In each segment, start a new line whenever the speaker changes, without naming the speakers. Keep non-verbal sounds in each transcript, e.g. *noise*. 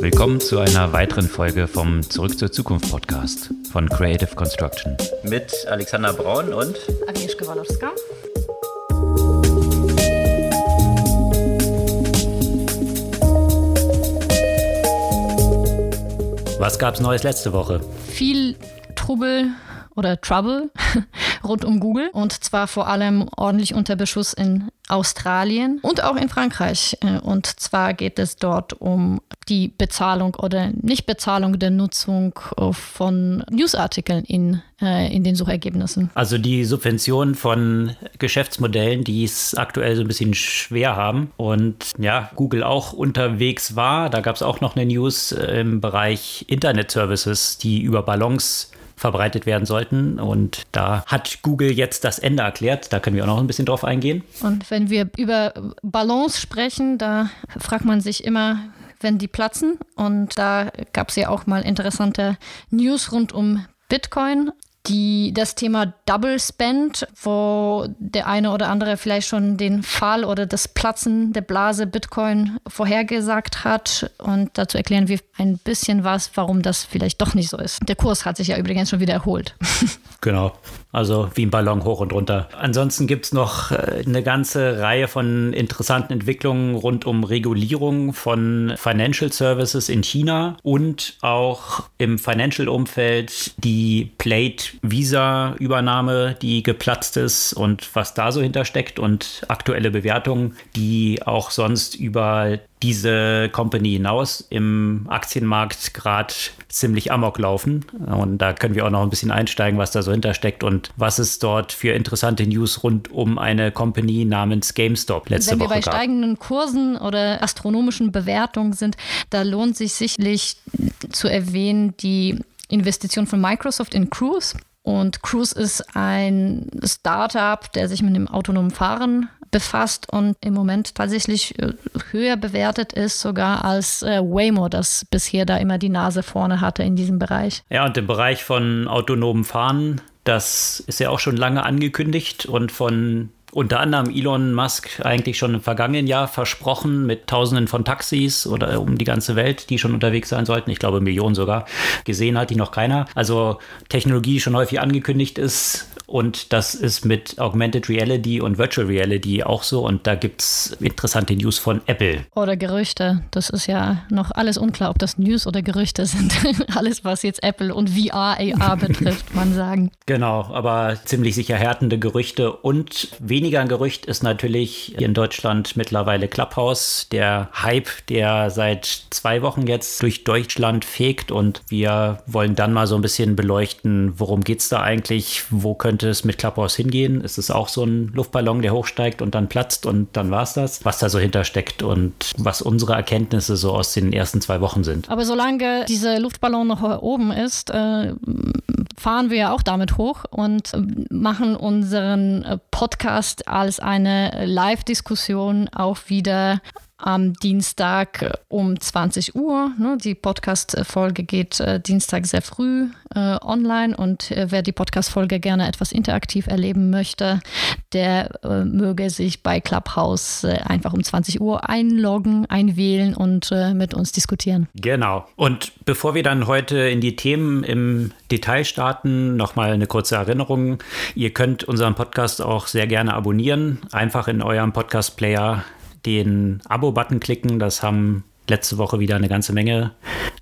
Willkommen zu einer weiteren Folge vom Zurück zur Zukunft Podcast von Creative Construction.
Mit Alexander Braun und
Agnieszka Walowska.
Was gab's Neues letzte Woche?
Viel Trubel oder Trouble *laughs* rund um Google und zwar vor allem ordentlich unter Beschuss in Australien und auch in Frankreich. Äh, und zwar geht es dort um die Bezahlung oder Nichtbezahlung der Nutzung äh, von Newsartikeln in, äh, in den Suchergebnissen.
Also die Subvention von Geschäftsmodellen, die es aktuell so ein bisschen schwer haben und ja, Google auch unterwegs war. Da gab es auch noch eine News im Bereich Internet Services, die über Ballons verbreitet werden sollten. Und da hat Google jetzt das Ende erklärt. Da können wir auch noch ein bisschen drauf eingehen.
Und wenn wir über Balance sprechen, da fragt man sich immer, wenn die platzen. Und da gab es ja auch mal interessante News rund um Bitcoin die, das Thema Double Spend, wo der eine oder andere vielleicht schon den Fall oder das Platzen der Blase Bitcoin vorhergesagt hat. Und dazu erklären wir ein bisschen was, warum das vielleicht doch nicht so ist. Der Kurs hat sich ja übrigens schon wieder erholt. *laughs*
Genau. Also wie ein Ballon hoch und runter. Ansonsten gibt es noch äh, eine ganze Reihe von interessanten Entwicklungen rund um Regulierung von Financial Services in China und auch im Financial-Umfeld die Plate Visa-Übernahme, die geplatzt ist und was da so hintersteckt und aktuelle Bewertungen, die auch sonst über diese Company hinaus im Aktienmarkt gerade ziemlich amok laufen. Und da können wir auch noch ein bisschen einsteigen, was da so hintersteckt und was es dort für interessante News rund um eine Company namens GameStop letzte
Wenn
Woche
wir bei
gab.
steigenden Kursen oder astronomischen Bewertungen sind, da lohnt sich sicherlich zu erwähnen die Investition von Microsoft in Cruise. Und Cruise ist ein Startup, der sich mit dem autonomen Fahren befasst und im Moment tatsächlich äh, höher bewertet ist, sogar als äh, Waymo, das bisher da immer die Nase vorne hatte in diesem Bereich.
Ja, und im Bereich von autonomem Fahren, das ist ja auch schon lange angekündigt und von unter anderem Elon Musk eigentlich schon im vergangenen Jahr versprochen mit Tausenden von Taxis oder um die ganze Welt, die schon unterwegs sein sollten. Ich glaube Millionen sogar. Gesehen hat die noch keiner. Also Technologie schon häufig angekündigt ist. Und das ist mit Augmented Reality und Virtual Reality auch so. Und da gibt es interessante News von Apple.
Oder Gerüchte. Das ist ja noch alles unklar, ob das News oder Gerüchte sind. *laughs* alles, was jetzt Apple und VR, AR *laughs* betrifft, man sagen.
Genau, aber ziemlich sicher härtende Gerüchte und wenig weniger ein Gerücht ist natürlich hier in Deutschland mittlerweile Clubhouse, der Hype, der seit zwei Wochen jetzt durch Deutschland fegt und wir wollen dann mal so ein bisschen beleuchten, worum geht es da eigentlich, wo könnte es mit Clubhouse hingehen? Ist es auch so ein Luftballon, der hochsteigt und dann platzt und dann war es das? Was da so hintersteckt und was unsere Erkenntnisse so aus den ersten zwei Wochen sind.
Aber solange dieser Luftballon noch oben ist, äh, fahren wir ja auch damit hoch und machen unseren Podcast als eine Live-Diskussion auch wieder am Dienstag um 20 Uhr. Ne? Die Podcast-Folge geht äh, Dienstag sehr früh äh, online und äh, wer die Podcast-Folge gerne etwas interaktiv erleben möchte, der äh, möge sich bei Clubhouse äh, einfach um 20 Uhr einloggen, einwählen und äh, mit uns diskutieren.
Genau. Und bevor wir dann heute in die Themen im Detail starten, nochmal eine kurze Erinnerung. Ihr könnt unseren Podcast auch sehr gerne abonnieren. Einfach in eurem Podcast-Player den Abo-Button klicken. Das haben letzte Woche wieder eine ganze Menge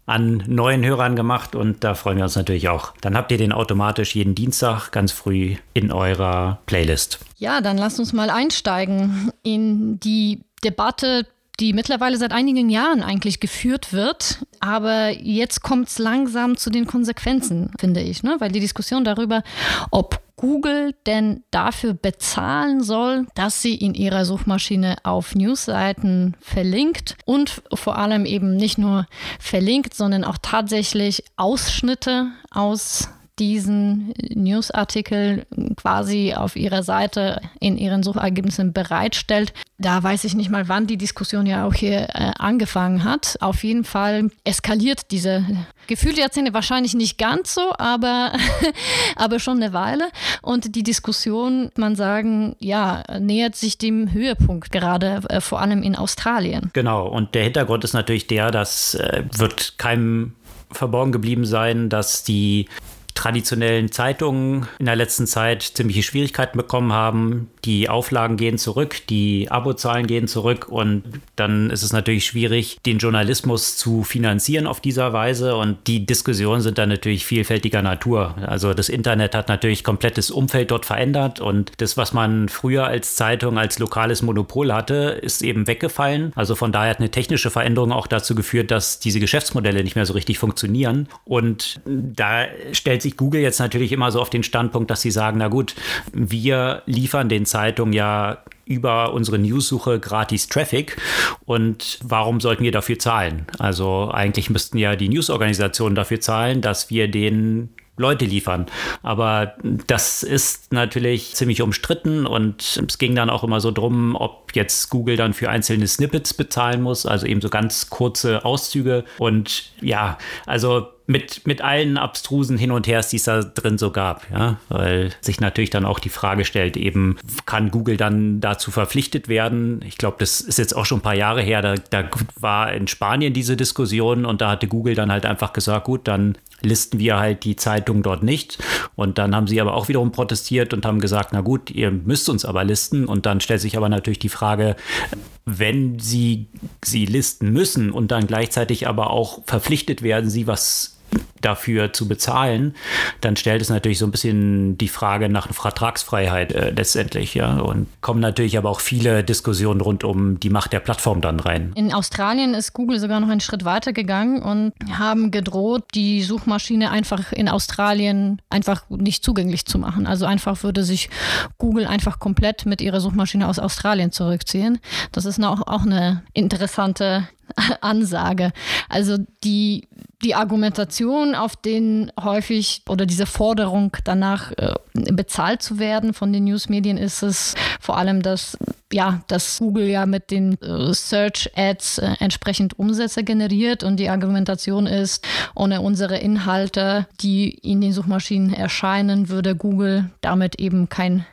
an neuen Hörern gemacht und da freuen wir uns natürlich auch. Dann habt ihr den automatisch jeden Dienstag ganz früh in eurer Playlist.
Ja, dann lasst uns mal einsteigen in die Debatte die mittlerweile seit einigen Jahren eigentlich geführt wird. Aber jetzt kommt es langsam zu den Konsequenzen, finde ich. Ne? Weil die Diskussion darüber, ob Google denn dafür bezahlen soll, dass sie in ihrer Suchmaschine auf Newsseiten verlinkt und vor allem eben nicht nur verlinkt, sondern auch tatsächlich Ausschnitte aus diesen Newsartikel quasi auf ihrer Seite in ihren Suchergebnissen bereitstellt. Da weiß ich nicht mal, wann die Diskussion ja auch hier äh, angefangen hat. Auf jeden Fall eskaliert diese gefühlt Jahrzehnte wahrscheinlich nicht ganz so, aber, *laughs* aber schon eine Weile. Und die Diskussion, man sagen, ja, nähert sich dem Höhepunkt gerade, äh, vor allem in Australien.
Genau, und der Hintergrund ist natürlich der, dass äh, wird keinem verborgen geblieben sein, dass die traditionellen Zeitungen in der letzten Zeit ziemliche Schwierigkeiten bekommen haben. Die Auflagen gehen zurück, die Abozahlen gehen zurück und dann ist es natürlich schwierig, den Journalismus zu finanzieren auf dieser Weise und die Diskussionen sind dann natürlich vielfältiger Natur. Also das Internet hat natürlich komplettes Umfeld dort verändert und das, was man früher als Zeitung, als lokales Monopol hatte, ist eben weggefallen. Also von daher hat eine technische Veränderung auch dazu geführt, dass diese Geschäftsmodelle nicht mehr so richtig funktionieren und da stellt sich Google jetzt natürlich immer so auf den Standpunkt, dass sie sagen, na gut, wir liefern den Zeitungen ja über unsere Newssuche gratis Traffic und warum sollten wir dafür zahlen? Also eigentlich müssten ja die Newsorganisationen dafür zahlen, dass wir den Leute liefern. Aber das ist natürlich ziemlich umstritten und es ging dann auch immer so drum, ob jetzt Google dann für einzelne Snippets bezahlen muss, also eben so ganz kurze Auszüge. Und ja, also mit, mit allen abstrusen Hin und Hers, die es da drin so gab, ja, weil sich natürlich dann auch die Frage stellt, eben kann Google dann dazu verpflichtet werden? Ich glaube, das ist jetzt auch schon ein paar Jahre her, da, da war in Spanien diese Diskussion und da hatte Google dann halt einfach gesagt, gut, dann listen wir halt die Zeitung dort nicht. Und dann haben sie aber auch wiederum protestiert und haben gesagt, na gut, ihr müsst uns aber listen. Und dann stellt sich aber natürlich die Frage, wenn sie sie listen müssen und dann gleichzeitig aber auch verpflichtet werden, sie was dafür zu bezahlen, dann stellt es natürlich so ein bisschen die Frage nach Vertragsfreiheit äh, letztendlich, ja. Und kommen natürlich aber auch viele Diskussionen rund um die Macht der Plattform dann rein.
In Australien ist Google sogar noch einen Schritt weiter gegangen und haben gedroht, die Suchmaschine einfach in Australien einfach nicht zugänglich zu machen. Also einfach würde sich Google einfach komplett mit ihrer Suchmaschine aus Australien zurückziehen. Das ist auch, auch eine interessante *laughs* Ansage. Also die, die Argumentation, auf den häufig oder diese Forderung danach äh, bezahlt zu werden von den Newsmedien ist es vor allem, dass ja, dass Google ja mit den äh, Search Ads äh, entsprechend Umsätze generiert und die Argumentation ist, ohne unsere Inhalte, die in den Suchmaschinen erscheinen, würde Google damit eben kein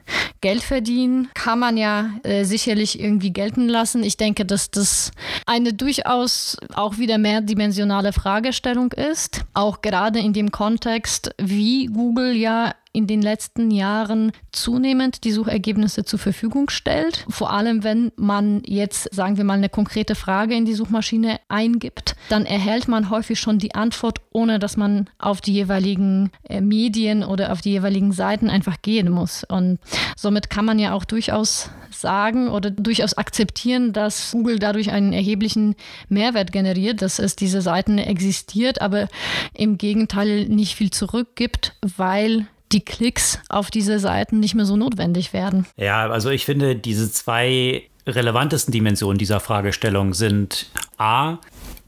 Geld verdienen. Kann man ja äh, sicherlich irgendwie gelten lassen. Ich denke, dass das eine durchaus auch wieder mehrdimensionale Fragestellung ist, auch gerade in dem Kontext, wie Google ja in den letzten Jahren zunehmend die Suchergebnisse zur Verfügung stellt. Vor allem, wenn man jetzt, sagen wir mal, eine konkrete Frage in die Suchmaschine eingibt, dann erhält man häufig schon die Antwort, ohne dass man auf die jeweiligen äh, Medien oder auf die jeweiligen Seiten einfach gehen muss. Und somit kann man ja auch durchaus sagen oder durchaus akzeptieren, dass Google dadurch einen erheblichen Mehrwert generiert, dass es diese Seiten existiert, aber im Gegenteil nicht viel zurückgibt, weil die Klicks auf diese Seiten nicht mehr so notwendig werden.
Ja, also ich finde, diese zwei relevantesten Dimensionen dieser Fragestellung sind A,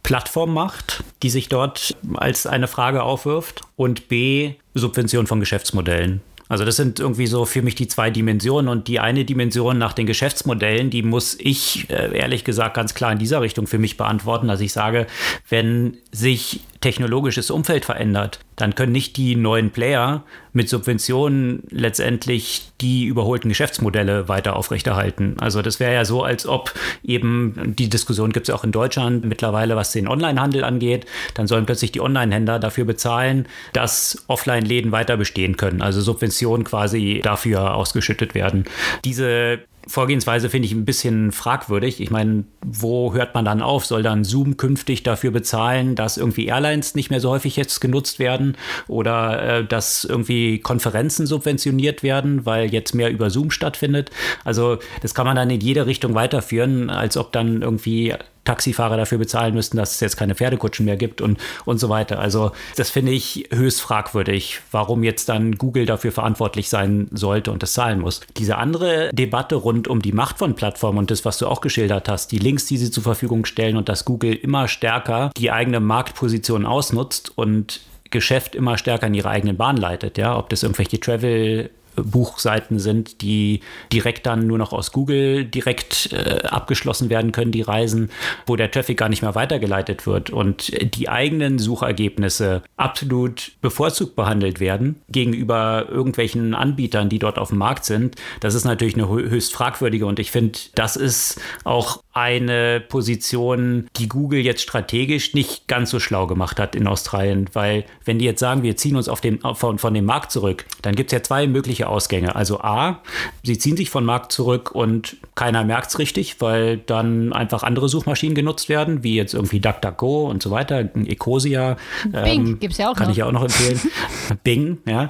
Plattformmacht, die sich dort als eine Frage aufwirft, und B, Subvention von Geschäftsmodellen. Also das sind irgendwie so für mich die zwei Dimensionen und die eine Dimension nach den Geschäftsmodellen, die muss ich äh, ehrlich gesagt ganz klar in dieser Richtung für mich beantworten, dass ich sage, wenn sich technologisches Umfeld verändert, dann können nicht die neuen Player mit Subventionen letztendlich die überholten Geschäftsmodelle weiter aufrechterhalten. Also das wäre ja so, als ob eben die Diskussion gibt es ja auch in Deutschland mittlerweile, was den Onlinehandel angeht, dann sollen plötzlich die Online-Händler dafür bezahlen, dass Offline-Läden weiter bestehen können. Also Subventionen quasi dafür ausgeschüttet werden. Diese Vorgehensweise finde ich ein bisschen fragwürdig. Ich meine, wo hört man dann auf? Soll dann Zoom künftig dafür bezahlen, dass irgendwie Airlines nicht mehr so häufig jetzt genutzt werden oder äh, dass irgendwie Konferenzen subventioniert werden, weil jetzt mehr über Zoom stattfindet? Also das kann man dann in jede Richtung weiterführen, als ob dann irgendwie Taxifahrer dafür bezahlen müssten, dass es jetzt keine Pferdekutschen mehr gibt und, und so weiter. Also das finde ich höchst fragwürdig, warum jetzt dann Google dafür verantwortlich sein sollte und das zahlen muss. Diese andere Debatte rund um die Macht von Plattformen und das, was du auch geschildert hast, die Links, die sie zur Verfügung stellen und dass Google immer stärker die eigene Marktposition ausnutzt und Geschäft immer stärker in ihre eigenen Bahn leitet, ja, ob das irgendwelche Travel Buchseiten sind, die direkt dann nur noch aus Google direkt äh, abgeschlossen werden können, die Reisen, wo der Traffic gar nicht mehr weitergeleitet wird und die eigenen Suchergebnisse absolut bevorzugt behandelt werden gegenüber irgendwelchen Anbietern, die dort auf dem Markt sind. Das ist natürlich eine höchst fragwürdige und ich finde, das ist auch eine Position, die Google jetzt strategisch nicht ganz so schlau gemacht hat in Australien, weil wenn die jetzt sagen, wir ziehen uns auf dem, von, von dem Markt zurück, dann gibt es ja zwei mögliche Ausgänge. Also A, sie ziehen sich von Markt zurück und keiner merkt es richtig, weil dann einfach andere Suchmaschinen genutzt werden, wie jetzt irgendwie DuckDuckGo und so weiter, Ecosia.
Bing ähm, gibt es ja auch
Kann
noch.
ich ja auch noch empfehlen. *laughs* Bing, ja.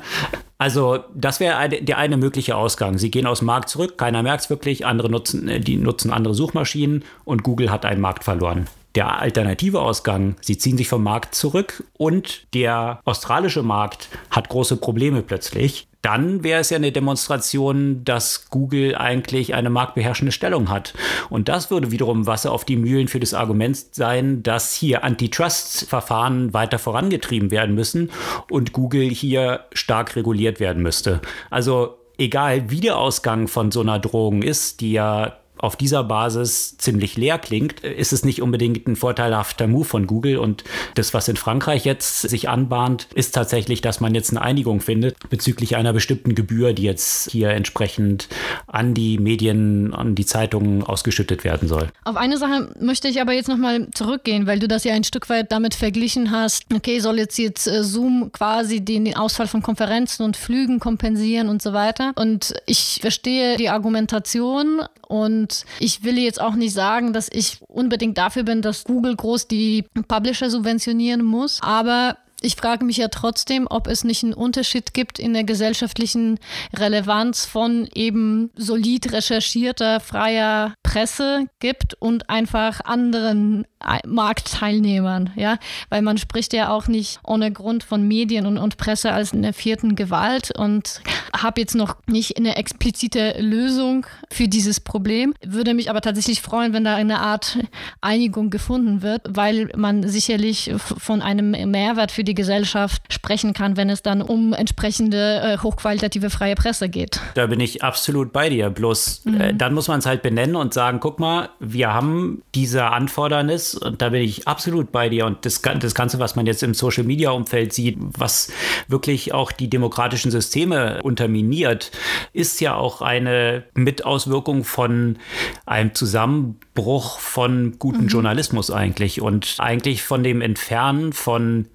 Also das wäre der eine mögliche Ausgang. Sie gehen aus dem Markt zurück, keiner merkt es wirklich, andere nutzen, äh, die nutzen andere Suchmaschinen und Google hat einen Markt verloren. Der alternative Ausgang, sie ziehen sich vom Markt zurück und der australische Markt hat große Probleme plötzlich dann wäre es ja eine Demonstration, dass Google eigentlich eine marktbeherrschende Stellung hat. Und das würde wiederum Wasser auf die Mühlen für das Argument sein, dass hier Antitrust-Verfahren weiter vorangetrieben werden müssen und Google hier stark reguliert werden müsste. Also egal wie der Ausgang von so einer Drohung ist, die ja auf dieser Basis ziemlich leer klingt, ist es nicht unbedingt ein vorteilhafter Move von Google. Und das, was in Frankreich jetzt sich anbahnt, ist tatsächlich, dass man jetzt eine Einigung findet bezüglich einer bestimmten Gebühr, die jetzt hier entsprechend an die Medien, an die Zeitungen ausgeschüttet werden soll.
Auf eine Sache möchte ich aber jetzt nochmal zurückgehen, weil du das ja ein Stück weit damit verglichen hast. Okay, soll jetzt jetzt äh, Zoom quasi den, den Ausfall von Konferenzen und Flügen kompensieren und so weiter. Und ich verstehe die Argumentation und ich will jetzt auch nicht sagen, dass ich unbedingt dafür bin, dass Google groß die Publisher subventionieren muss. Aber ich frage mich ja trotzdem, ob es nicht einen Unterschied gibt in der gesellschaftlichen Relevanz von eben solid recherchierter, freier Presse gibt und einfach anderen Marktteilnehmern, ja, weil man spricht ja auch nicht ohne Grund von Medien und, und Presse als einer vierten Gewalt und habe jetzt noch nicht eine explizite Lösung für dieses Problem. Würde mich aber tatsächlich freuen, wenn da eine Art Einigung gefunden wird, weil man sicherlich von einem Mehrwert für die Gesellschaft sprechen kann, wenn es dann um entsprechende äh, hochqualitative freie Presse geht.
Da bin ich absolut bei dir. Bloß äh, mhm. äh, dann muss man es halt benennen und sagen, guck mal, wir haben diese Anfordernis und da bin ich absolut bei dir. Und das, das Ganze, was man jetzt im Social-Media-Umfeld sieht, was wirklich auch die demokratischen Systeme unterminiert, ist ja auch eine Mitauswirkung von einem Zusammenbruch von gutem mhm. Journalismus eigentlich und eigentlich von dem Entfernen von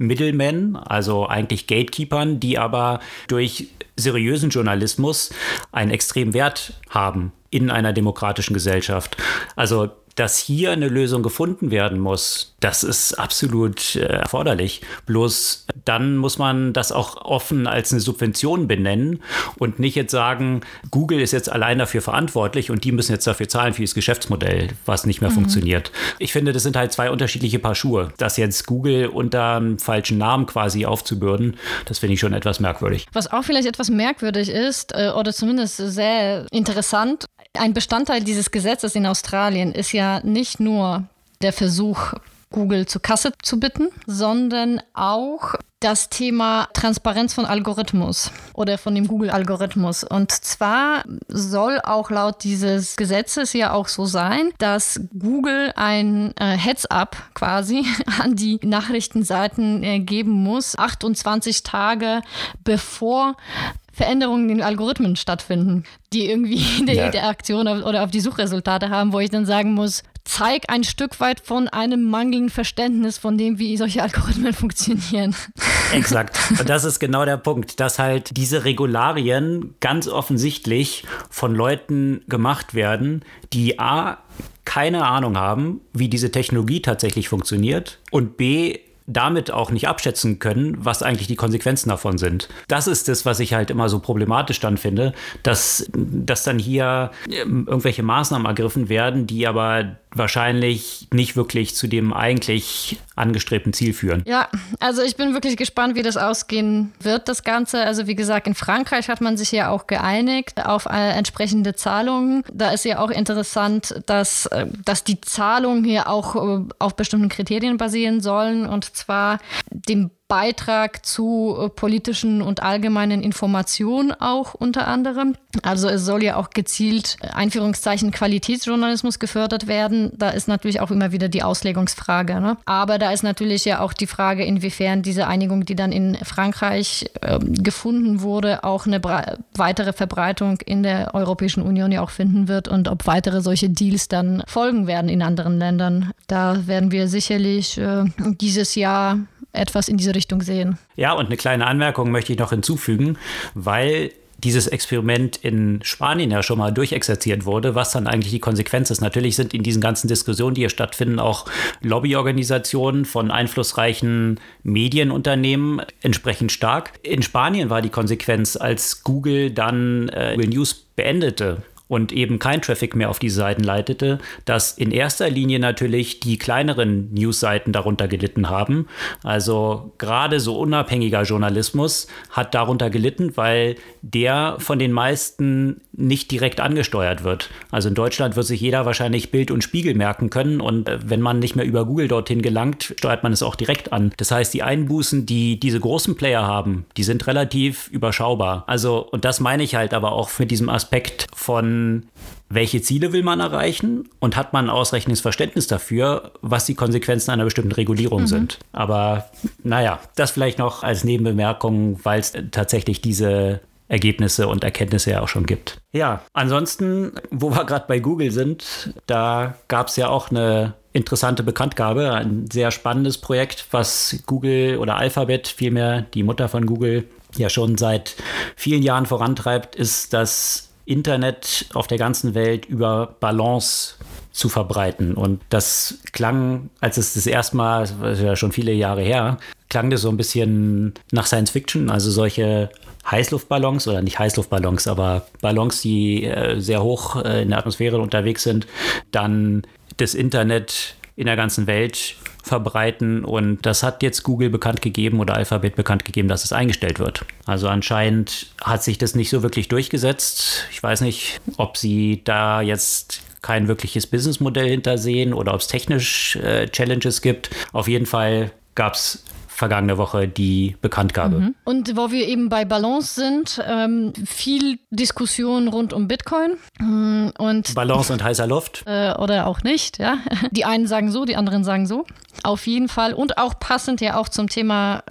Middlemen, also eigentlich Gatekeepern, die aber durch seriösen Journalismus einen extremen Wert haben in einer demokratischen Gesellschaft. Also dass hier eine Lösung gefunden werden muss, das ist absolut äh, erforderlich. Bloß dann muss man das auch offen als eine Subvention benennen und nicht jetzt sagen, Google ist jetzt allein dafür verantwortlich und die müssen jetzt dafür zahlen für das Geschäftsmodell, was nicht mehr mhm. funktioniert. Ich finde, das sind halt zwei unterschiedliche Paar Schuhe. Das jetzt Google unter einem falschen Namen quasi aufzubürden, das finde ich schon etwas merkwürdig.
Was auch vielleicht etwas merkwürdig ist äh, oder zumindest sehr interessant, ein Bestandteil dieses Gesetzes in Australien ist ja nicht nur der Versuch, Google zur Kasse zu bitten, sondern auch das Thema Transparenz von Algorithmus oder von dem Google-Algorithmus. Und zwar soll auch laut dieses Gesetzes ja auch so sein, dass Google ein äh, Heads-up quasi *laughs* an die Nachrichtenseiten äh, geben muss, 28 Tage bevor Veränderungen in den Algorithmen stattfinden, die irgendwie *laughs* eine ja. Interaktion auf, oder auf die Suchresultate haben, wo ich dann sagen muss, zeig ein Stück weit von einem mangelnden Verständnis von dem, wie solche *laughs* Algorithmen funktionieren.
Exakt. *laughs* Und das ist genau der Punkt, dass halt diese Regularien ganz offensichtlich von Leuten gemacht werden, die A, keine Ahnung haben, wie diese Technologie tatsächlich funktioniert und B, damit auch nicht abschätzen können, was eigentlich die Konsequenzen davon sind. Das ist das, was ich halt immer so problematisch dann finde, dass, dass dann hier ähm, irgendwelche Maßnahmen ergriffen werden, die aber wahrscheinlich nicht wirklich zu dem eigentlich angestrebten Ziel führen.
Ja, also ich bin wirklich gespannt, wie das ausgehen wird, das Ganze. Also wie gesagt, in Frankreich hat man sich ja auch geeinigt auf äh, entsprechende Zahlungen. Da ist ja auch interessant, dass, äh, dass die Zahlungen hier auch äh, auf bestimmten Kriterien basieren sollen und zwar dem Beitrag zu äh, politischen und allgemeinen Informationen auch unter anderem. Also es soll ja auch gezielt äh, Einführungszeichen Qualitätsjournalismus gefördert werden. Da ist natürlich auch immer wieder die Auslegungsfrage. Ne? Aber da ist natürlich ja auch die Frage, inwiefern diese Einigung, die dann in Frankreich äh, gefunden wurde, auch eine weitere Verbreitung in der Europäischen Union ja auch finden wird und ob weitere solche Deals dann folgen werden in anderen Ländern. Da werden wir sicherlich äh, dieses Jahr etwas in diese Richtung sehen.
Ja, und eine kleine Anmerkung möchte ich noch hinzufügen, weil dieses Experiment in Spanien ja schon mal durchexerziert wurde, was dann eigentlich die Konsequenz ist. Natürlich sind in diesen ganzen Diskussionen, die hier stattfinden, auch Lobbyorganisationen von einflussreichen Medienunternehmen entsprechend stark. In Spanien war die Konsequenz, als Google dann äh, News beendete, und eben kein Traffic mehr auf die Seiten leitete, dass in erster Linie natürlich die kleineren Newsseiten darunter gelitten haben. Also gerade so unabhängiger Journalismus hat darunter gelitten, weil der von den meisten nicht direkt angesteuert wird. Also in Deutschland wird sich jeder wahrscheinlich Bild und Spiegel merken können und äh, wenn man nicht mehr über Google dorthin gelangt, steuert man es auch direkt an. Das heißt, die Einbußen, die diese großen Player haben, die sind relativ überschaubar. Also und das meine ich halt aber auch mit diesem Aspekt von welche Ziele will man erreichen und hat man ausreichendes Verständnis dafür, was die Konsequenzen einer bestimmten Regulierung mhm. sind. Aber naja, das vielleicht noch als Nebenbemerkung, weil es tatsächlich diese Ergebnisse und Erkenntnisse ja auch schon gibt. Ja, ansonsten, wo wir gerade bei Google sind, da gab es ja auch eine interessante Bekanntgabe, ein sehr spannendes Projekt, was Google oder Alphabet, vielmehr die Mutter von Google, ja schon seit vielen Jahren vorantreibt, ist das Internet auf der ganzen Welt über Balance zu verbreiten. Und das klang, als es das erste Mal, das ist ja schon viele Jahre her, klang das so ein bisschen nach Science Fiction, also solche Heißluftballons oder nicht Heißluftballons, aber Ballons, die äh, sehr hoch äh, in der Atmosphäre unterwegs sind, dann das Internet in der ganzen Welt verbreiten. Und das hat jetzt Google bekannt gegeben oder Alphabet bekannt gegeben, dass es eingestellt wird. Also anscheinend hat sich das nicht so wirklich durchgesetzt. Ich weiß nicht, ob sie da jetzt kein wirkliches Businessmodell hintersehen oder ob es technisch äh, Challenges gibt. Auf jeden Fall gab es vergangene Woche die Bekanntgabe. Mhm.
Und wo wir eben bei Balance sind, ähm, viel Diskussion rund um Bitcoin.
Mm, und Balance und heißer Luft. *laughs*
Äh, oder auch nicht, ja. *laughs* Die einen sagen so, die anderen sagen so. Auf jeden Fall. Und auch passend ja auch zum Thema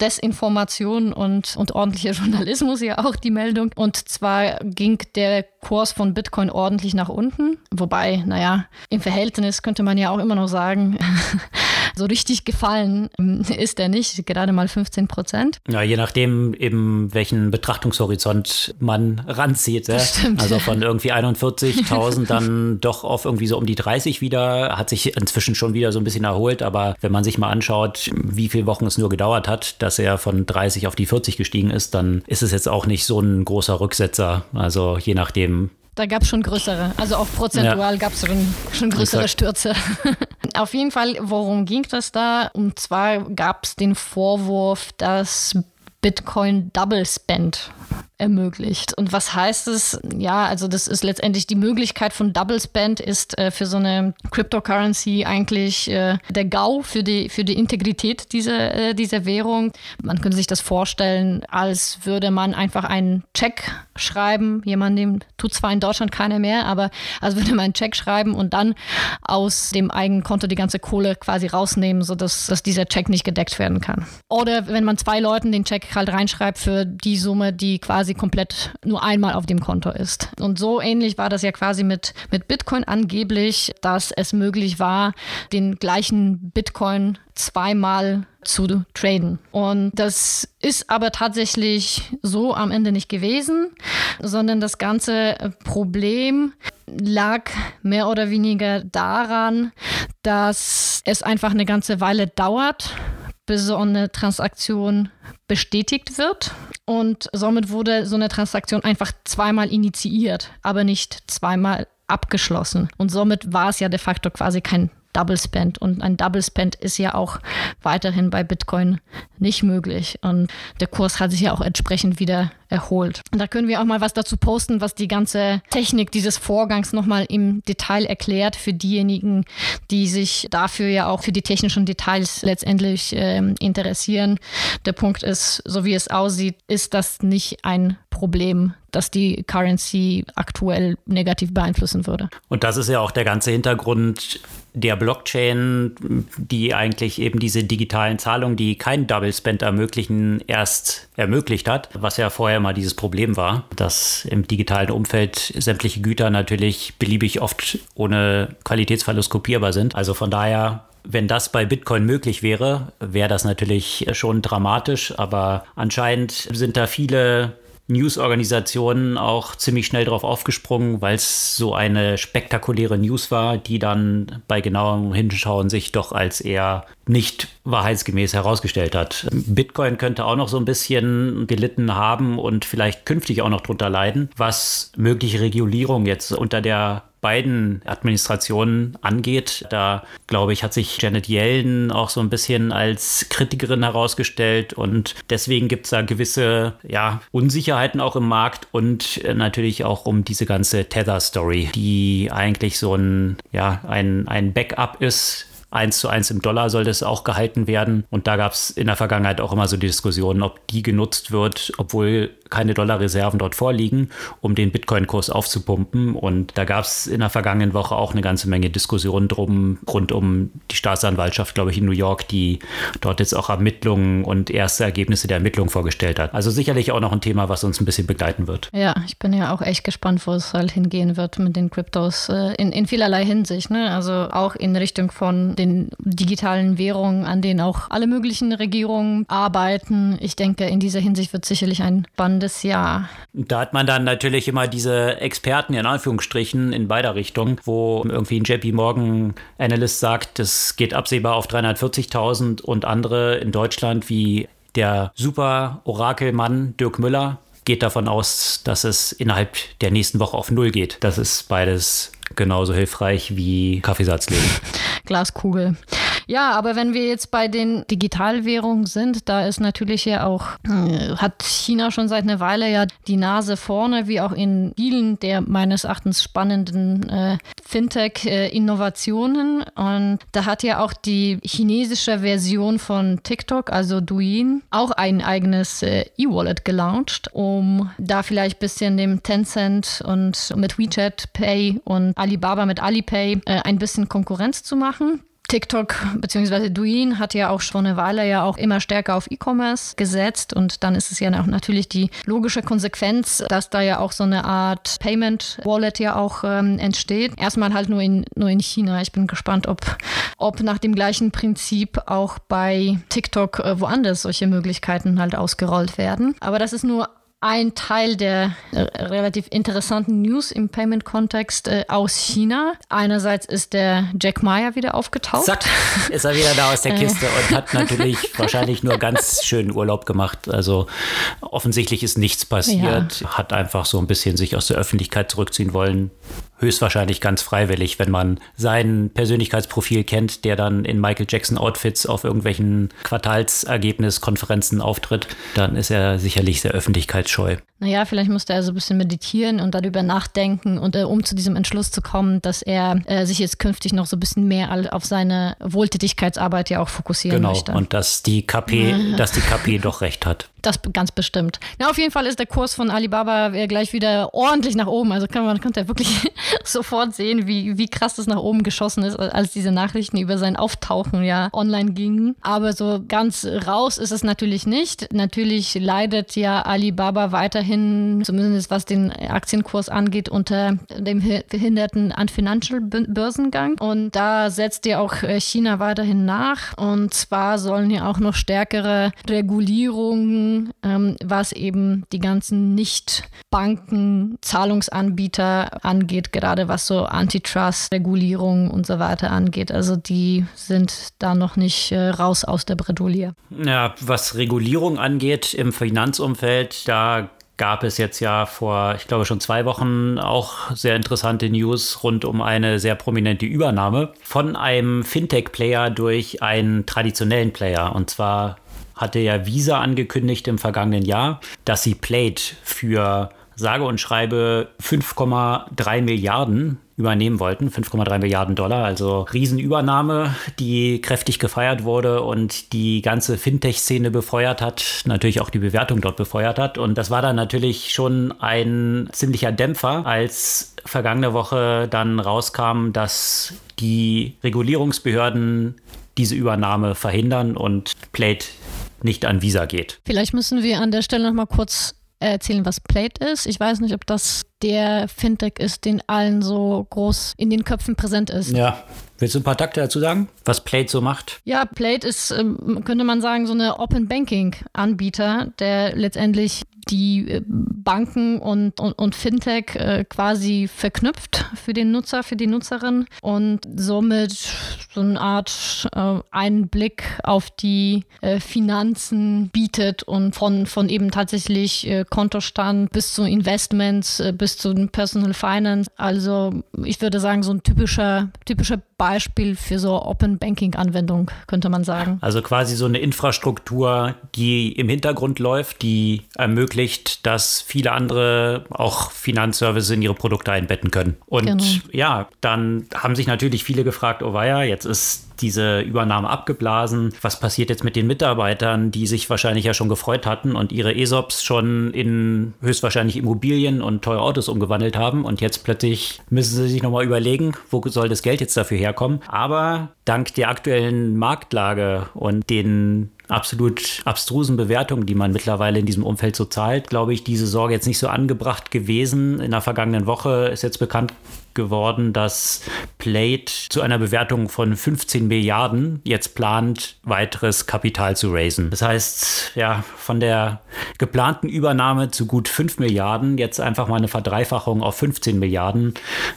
Desinformation und, und ordentlicher *laughs* Journalismus ja auch die Meldung. Und zwar ging der Kurs von Bitcoin ordentlich nach unten. Wobei, naja, im Verhältnis könnte man ja auch immer noch sagen, *laughs* so richtig gefallen *laughs* ist er nicht, gerade mal 15 Prozent.
Ja, je nachdem eben welchen Betrachtungshorizont man ranzieht. Ja? Also von irgendwie 41.000 dann doch auf irgendwie so um die 30 wieder, hat sich inzwischen schon wieder so ein bisschen erholt, aber wenn man sich mal anschaut, wie viele Wochen es nur gedauert hat, dass er von 30 auf die 40 gestiegen ist, dann ist es jetzt auch nicht so ein großer Rücksetzer. Also je nachdem,
da gab es schon größere, also auch prozentual ja. gab es schon, schon größere Stürze. *laughs* Auf jeden Fall, worum ging das da? Und zwar gab es den Vorwurf, dass Bitcoin Double Spend ermöglicht. Und was heißt es? Ja, also das ist letztendlich die Möglichkeit von Double Spend ist äh, für so eine Cryptocurrency eigentlich äh, der GAU für die, für die Integrität dieser, äh, dieser Währung. Man könnte sich das vorstellen, als würde man einfach einen Check schreiben, jemandem, tut zwar in Deutschland keiner mehr, aber als würde man einen Check schreiben und dann aus dem eigenen Konto die ganze Kohle quasi rausnehmen, sodass dass dieser Check nicht gedeckt werden kann. Oder wenn man zwei Leuten den Check halt reinschreibt für die Summe, die quasi quasi komplett nur einmal auf dem Konto ist. Und so ähnlich war das ja quasi mit, mit Bitcoin angeblich, dass es möglich war, den gleichen Bitcoin zweimal zu traden. Und das ist aber tatsächlich so am Ende nicht gewesen, sondern das ganze Problem lag mehr oder weniger daran, dass es einfach eine ganze Weile dauert, bis so eine Transaktion bestätigt wird. Und somit wurde so eine Transaktion einfach zweimal initiiert, aber nicht zweimal abgeschlossen. Und somit war es ja de facto quasi kein Double Spend. Und ein Double Spend ist ja auch weiterhin bei Bitcoin nicht möglich. Und der Kurs hat sich ja auch entsprechend wieder erholt. Und da können wir auch mal was dazu posten, was die ganze Technik dieses Vorgangs nochmal im Detail erklärt für diejenigen, die sich dafür ja auch für die technischen Details letztendlich äh, interessieren. Der Punkt ist, so wie es aussieht, ist das nicht ein Problem, das die Currency aktuell negativ beeinflussen würde.
Und das ist ja auch der ganze Hintergrund der Blockchain, die eigentlich eben diese digitalen Zahlungen, die keinen Double Spend ermöglichen, erst ermöglicht hat, was ja vorher mal dieses Problem war, dass im digitalen Umfeld sämtliche Güter natürlich beliebig oft ohne Qualitätsverlust kopierbar sind. Also von daher wenn das bei Bitcoin möglich wäre, wäre das natürlich schon dramatisch, aber anscheinend sind da viele News-Organisationen auch ziemlich schnell darauf aufgesprungen, weil es so eine spektakuläre News war, die dann bei genauem Hinschauen sich doch als eher nicht wahrheitsgemäß herausgestellt hat. Bitcoin könnte auch noch so ein bisschen gelitten haben und vielleicht künftig auch noch drunter leiden, was mögliche Regulierung jetzt unter der beiden Administrationen angeht. Da, glaube ich, hat sich Janet Yellen auch so ein bisschen als Kritikerin herausgestellt und deswegen gibt es da gewisse ja, Unsicherheiten auch im Markt und äh, natürlich auch um diese ganze Tether-Story, die eigentlich so ein, ja, ein, ein Backup ist eins zu eins im Dollar soll das auch gehalten werden. Und da gab es in der Vergangenheit auch immer so die Diskussion, ob die genutzt wird, obwohl keine Dollarreserven dort vorliegen, um den Bitcoin-Kurs aufzupumpen. Und da gab es in der vergangenen Woche auch eine ganze Menge Diskussionen drum, rund um die Staatsanwaltschaft, glaube ich, in New York, die dort jetzt auch Ermittlungen und erste Ergebnisse der Ermittlungen vorgestellt hat. Also sicherlich auch noch ein Thema, was uns ein bisschen begleiten wird.
Ja, ich bin ja auch echt gespannt, wo es halt hingehen wird mit den Kryptos äh, in, in vielerlei Hinsicht. Ne? Also auch in Richtung von den digitalen Währungen, an denen auch alle möglichen Regierungen arbeiten. Ich denke, in dieser Hinsicht wird sicherlich ein spannendes Jahr.
Da hat man dann natürlich immer diese Experten in Anführungsstrichen in beider Richtungen, wo irgendwie ein JP Morgan Analyst sagt, das geht absehbar auf 340.000 und andere in Deutschland wie der super Orakelmann Dirk Müller geht davon aus, dass es innerhalb der nächsten Woche auf Null geht. Das ist beides genauso hilfreich wie Kaffeesatzlegen. *laughs*
Glaskugel. Ja, aber wenn wir jetzt bei den Digitalwährungen sind, da ist natürlich ja auch, äh, hat China schon seit einer Weile ja die Nase vorne, wie auch in vielen der meines Erachtens spannenden äh, Fintech-Innovationen. Und da hat ja auch die chinesische Version von TikTok, also Douyin, auch ein eigenes äh, E-Wallet gelauncht, um da vielleicht ein bisschen dem Tencent und mit WeChat Pay und Alibaba mit Alipay äh, ein bisschen Konkurrenz zu machen. TikTok bzw. Douyin hat ja auch schon eine Weile ja auch immer stärker auf E-Commerce gesetzt und dann ist es ja auch natürlich die logische Konsequenz, dass da ja auch so eine Art Payment Wallet ja auch ähm, entsteht. Erstmal halt nur in, nur in China. Ich bin gespannt, ob, ob nach dem gleichen Prinzip auch bei TikTok äh, woanders solche Möglichkeiten halt ausgerollt werden. Aber das ist nur ein Teil der äh, relativ interessanten News im Payment-Kontext äh, aus China. Einerseits ist der Jack Meyer wieder aufgetaucht.
Zack, ist er wieder da aus der Kiste und hat *laughs* natürlich wahrscheinlich nur ganz schön Urlaub gemacht. Also offensichtlich ist nichts passiert, ja. hat einfach so ein bisschen sich aus der Öffentlichkeit zurückziehen wollen höchstwahrscheinlich ganz freiwillig, wenn man sein Persönlichkeitsprofil kennt, der dann in Michael Jackson Outfits auf irgendwelchen Quartalsergebniskonferenzen auftritt, dann ist er sicherlich sehr öffentlichkeitsscheu.
Naja, vielleicht musste er so ein bisschen meditieren und darüber nachdenken und äh, um zu diesem Entschluss zu kommen, dass er äh, sich jetzt künftig noch so ein bisschen mehr auf seine Wohltätigkeitsarbeit ja auch fokussieren
genau.
möchte.
Genau, und dass die KP, dass die KP doch recht hat.
Das ganz bestimmt. Na, auf jeden Fall ist der Kurs von Alibaba gleich wieder ordentlich nach oben. Also kann man konnte ja wirklich *laughs* sofort sehen, wie, wie krass das nach oben geschossen ist, als diese Nachrichten über sein Auftauchen ja online gingen. Aber so ganz raus ist es natürlich nicht. Natürlich leidet ja Alibaba weiterhin, zumindest was den Aktienkurs angeht, unter dem verhinderten Unfinancial-Börsengang. Und da setzt ja auch äh, China weiterhin nach. Und zwar sollen ja auch noch stärkere Regulierungen ähm, was eben die ganzen Nicht-Banken, Zahlungsanbieter angeht, gerade was so Antitrust-Regulierung und so weiter angeht. Also die sind da noch nicht äh, raus aus der Bredouille.
Ja, was Regulierung angeht im Finanzumfeld, da gab es jetzt ja vor, ich glaube, schon zwei Wochen auch sehr interessante News rund um eine sehr prominente Übernahme von einem Fintech-Player durch einen traditionellen Player. Und zwar hatte ja Visa angekündigt im vergangenen Jahr, dass sie Plate für sage und schreibe 5,3 Milliarden übernehmen wollten, 5,3 Milliarden Dollar, also Riesenübernahme, die kräftig gefeiert wurde und die ganze Fintech-Szene befeuert hat, natürlich auch die Bewertung dort befeuert hat. Und das war dann natürlich schon ein ziemlicher Dämpfer, als vergangene Woche dann rauskam, dass die Regulierungsbehörden diese Übernahme verhindern und Plate nicht an Visa geht.
Vielleicht müssen wir an der Stelle noch mal kurz erzählen, was Plate ist. Ich weiß nicht, ob das der Fintech ist, den allen so groß in den Köpfen präsent ist.
Ja. Willst du ein paar Takte dazu sagen, was Plate so macht?
Ja, Plate ist, ähm, könnte man sagen, so eine Open Banking Anbieter, der letztendlich die äh, Banken und, und, und Fintech äh, quasi verknüpft für den Nutzer, für die Nutzerin und somit so eine Art äh, Einblick auf die äh, Finanzen bietet und von, von eben tatsächlich äh, Kontostand bis zu Investments, äh, bis zu Personal Finance. Also ich würde sagen, so ein typischer, typischer Beispiel für so Open Banking Anwendung, könnte man sagen.
Also quasi so eine Infrastruktur, die im Hintergrund läuft, die ermöglicht, dass viele andere auch Finanzservices in ihre Produkte einbetten können. Und genau. ja, dann haben sich natürlich viele gefragt, oh weia, jetzt ist diese Übernahme abgeblasen. Was passiert jetzt mit den Mitarbeitern, die sich wahrscheinlich ja schon gefreut hatten und ihre ESOPs schon in höchstwahrscheinlich Immobilien und teure Autos umgewandelt haben und jetzt plötzlich müssen sie sich nochmal überlegen, wo soll das Geld jetzt dafür herkommen. Aber dank der aktuellen Marktlage und den absolut abstrusen Bewertungen, die man mittlerweile in diesem Umfeld so zahlt, glaube ich, diese Sorge jetzt nicht so angebracht gewesen. In der vergangenen Woche ist jetzt bekannt geworden, dass Plate zu einer Bewertung von 15 Milliarden jetzt plant, weiteres Kapital zu raisen. Das heißt, ja, von der geplanten Übernahme zu gut 5 Milliarden, jetzt einfach mal eine Verdreifachung auf 15 Milliarden,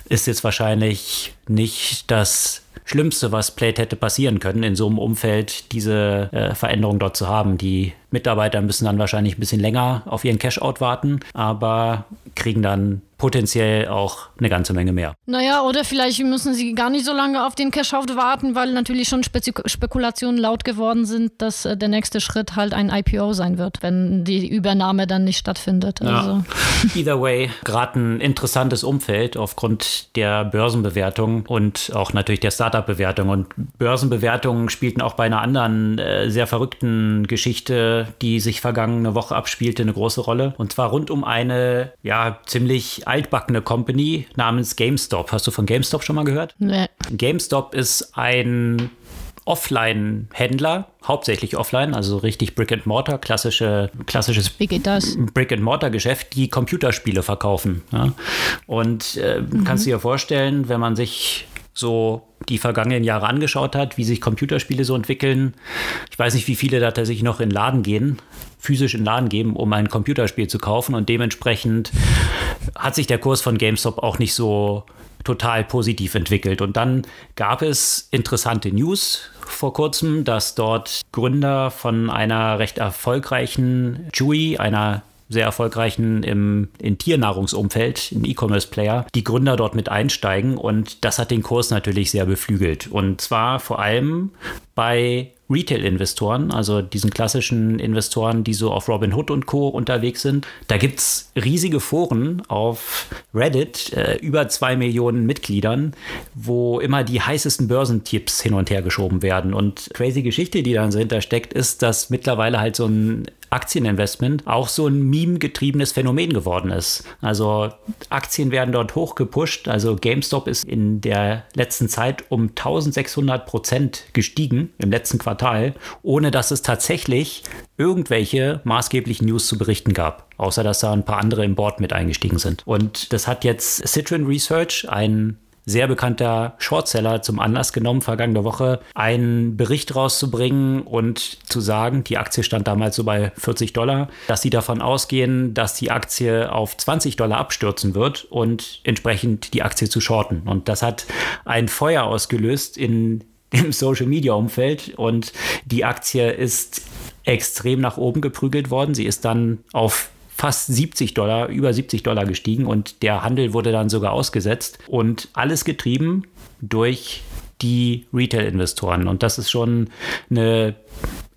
ist jetzt wahrscheinlich nicht das Schlimmste, was Plate hätte passieren können, in so einem Umfeld diese äh, Veränderung dort zu haben. Die Mitarbeiter müssen dann wahrscheinlich ein bisschen länger auf ihren Cash-out warten, aber kriegen dann potenziell auch eine ganze Menge mehr.
Naja, oder vielleicht müssen sie gar nicht so lange auf den Cash-out warten, weil natürlich schon Spez Spekulationen laut geworden sind, dass äh, der nächste Schritt halt ein IPO sein wird, wenn die Übernahme dann nicht stattfindet.
Ja. Also. *laughs* Either way, gerade ein interessantes Umfeld aufgrund der Börsenbewertung und auch natürlich der Startup-Bewertung. Und Börsenbewertungen spielten auch bei einer anderen äh, sehr verrückten Geschichte die sich vergangene Woche abspielte, eine große Rolle. Und zwar rund um eine, ja, ziemlich altbackene Company namens GameStop. Hast du von GameStop schon mal gehört?
Nee.
GameStop ist ein Offline-Händler, hauptsächlich offline, also richtig Brick and Mortar, klassische, klassisches Brick and Mortar-Geschäft, die Computerspiele verkaufen. Ja? Und äh, mhm. kannst du dir vorstellen, wenn man sich so die vergangenen Jahre angeschaut hat, wie sich Computerspiele so entwickeln. Ich weiß nicht, wie viele da tatsächlich noch in Laden gehen, physisch in Laden geben, um ein Computerspiel zu kaufen. Und dementsprechend hat sich der Kurs von GameStop auch nicht so total positiv entwickelt. Und dann gab es interessante News vor kurzem, dass dort Gründer von einer recht erfolgreichen Chewy, einer sehr erfolgreichen im in Tiernahrungsumfeld, ein E-Commerce-Player, die Gründer dort mit einsteigen und das hat den Kurs natürlich sehr beflügelt. Und zwar vor allem bei Retail-Investoren, also diesen klassischen Investoren, die so auf Robinhood und Co. unterwegs sind. Da gibt es riesige Foren auf Reddit, äh, über zwei Millionen Mitgliedern, wo immer die heißesten Börsentipps hin und her geschoben werden. Und crazy Geschichte, die dann so hintersteckt, ist, dass mittlerweile halt so ein Aktieninvestment auch so ein meme-getriebenes Phänomen geworden ist. Also Aktien werden dort hoch gepusht. Also GameStop ist in der letzten Zeit um 1600 Prozent gestiegen im letzten Quartal, ohne dass es tatsächlich irgendwelche maßgeblichen News zu berichten gab. Außer dass da ein paar andere im Board mit eingestiegen sind. Und das hat jetzt Citron Research, ein sehr bekannter Shortseller zum Anlass genommen, vergangene Woche einen Bericht rauszubringen und zu sagen, die Aktie stand damals so bei 40 Dollar, dass sie davon ausgehen, dass die Aktie auf 20 Dollar abstürzen wird und entsprechend die Aktie zu shorten. Und das hat ein Feuer ausgelöst in im Social Media Umfeld und die Aktie ist extrem nach oben geprügelt worden. Sie ist dann auf fast 70 Dollar, über 70 Dollar gestiegen und der Handel wurde dann sogar ausgesetzt und alles getrieben durch die Retail-Investoren. Und das ist schon eine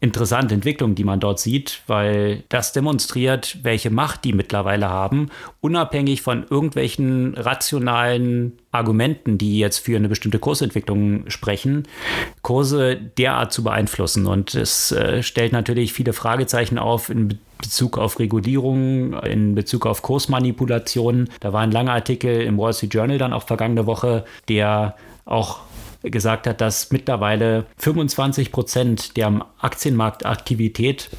interessante Entwicklung, die man dort sieht, weil das demonstriert, welche Macht die mittlerweile haben, unabhängig von irgendwelchen rationalen Argumenten, die jetzt für eine bestimmte Kursentwicklung sprechen, Kurse derart zu beeinflussen. Und es äh, stellt natürlich viele Fragezeichen auf in Bezug auf Regulierung, in Bezug auf Kursmanipulationen. Da war ein langer Artikel im Wall Street Journal dann auch vergangene Woche, der auch gesagt hat, dass mittlerweile 25 Prozent der Aktienmarktaktivität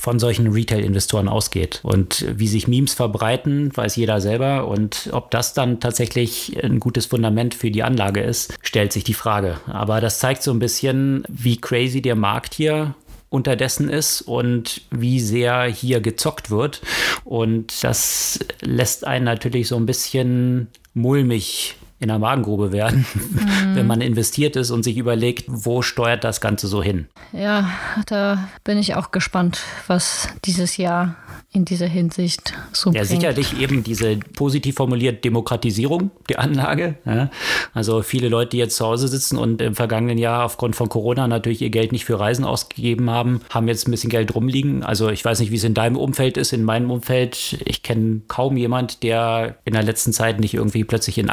von solchen Retail-Investoren ausgeht. Und wie sich Memes verbreiten, weiß jeder selber. Und ob das dann tatsächlich ein gutes Fundament für die Anlage ist, stellt sich die Frage. Aber das zeigt so ein bisschen, wie crazy der Markt hier unterdessen ist und wie sehr hier gezockt wird. Und das lässt einen natürlich so ein bisschen mulmig in der Magengrube werden, mhm. wenn man investiert ist und sich überlegt, wo steuert das Ganze so hin.
Ja, da bin ich auch gespannt, was dieses Jahr in dieser Hinsicht so
Ja, bringt. sicherlich eben diese positiv formuliert Demokratisierung der Anlage. Ja. Also viele Leute, die jetzt zu Hause sitzen und im vergangenen Jahr aufgrund von Corona natürlich ihr Geld nicht für Reisen ausgegeben haben, haben jetzt ein bisschen Geld rumliegen. Also ich weiß nicht, wie es in deinem Umfeld ist. In meinem Umfeld, ich kenne kaum jemand, der in der letzten Zeit nicht irgendwie plötzlich in